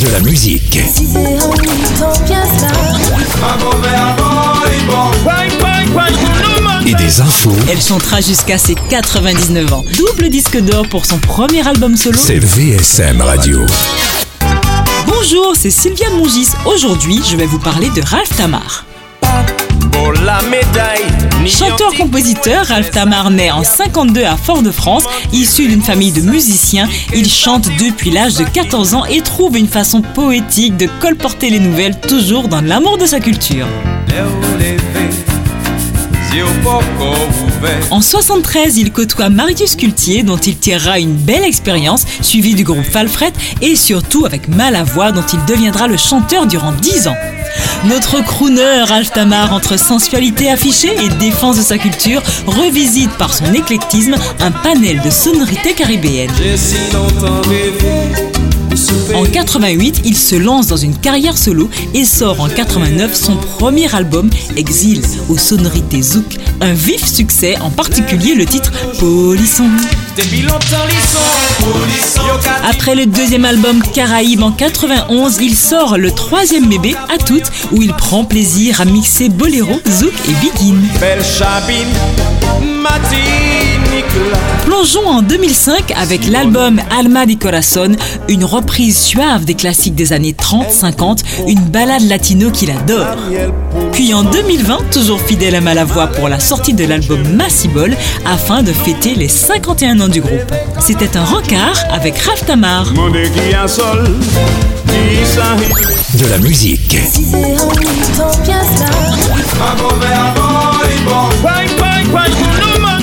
De la musique. Et des infos. Elle chantera jusqu'à ses 99 ans. Double disque d'or pour son premier album solo. C'est VSM Radio. Bonjour, c'est Sylvia Mongis. Aujourd'hui, je vais vous parler de Ralph Tamar. Chanteur-compositeur, Ralph Tamar naît en 52 à Fort-de-France. Issu d'une famille de musiciens, il chante depuis l'âge de 14 ans et trouve une façon poétique de colporter les nouvelles, toujours dans l'amour de sa culture. En 73, il côtoie Marius Cultier, dont il tirera une belle expérience, suivi du groupe Falfret et surtout avec Malavoie, dont il deviendra le chanteur durant 10 ans. Notre crooner Ralph Tamar, entre sensualité affichée et défense de sa culture, revisite par son éclectisme un panel de sonorités caribéennes. En 88, il se lance dans une carrière solo et sort en 89 son premier album Exil aux sonorités zouk. Un vif succès, en particulier le titre Polisson. Après le deuxième album Caraïbes en 91, il sort le troisième bébé à toutes où il prend plaisir à mixer boléro, zouk et begin. Plongeons en 2005 avec l'album Alma di Corazon, une reprise suave des classiques des années 30-50, une balade latino qu'il adore. Puis en 2020, toujours fidèle à Malavoie pour la sortie de l'album Massibol afin de fêter les 51 ans du groupe. C'était un rencard avec Ralph Tamar. De la musique.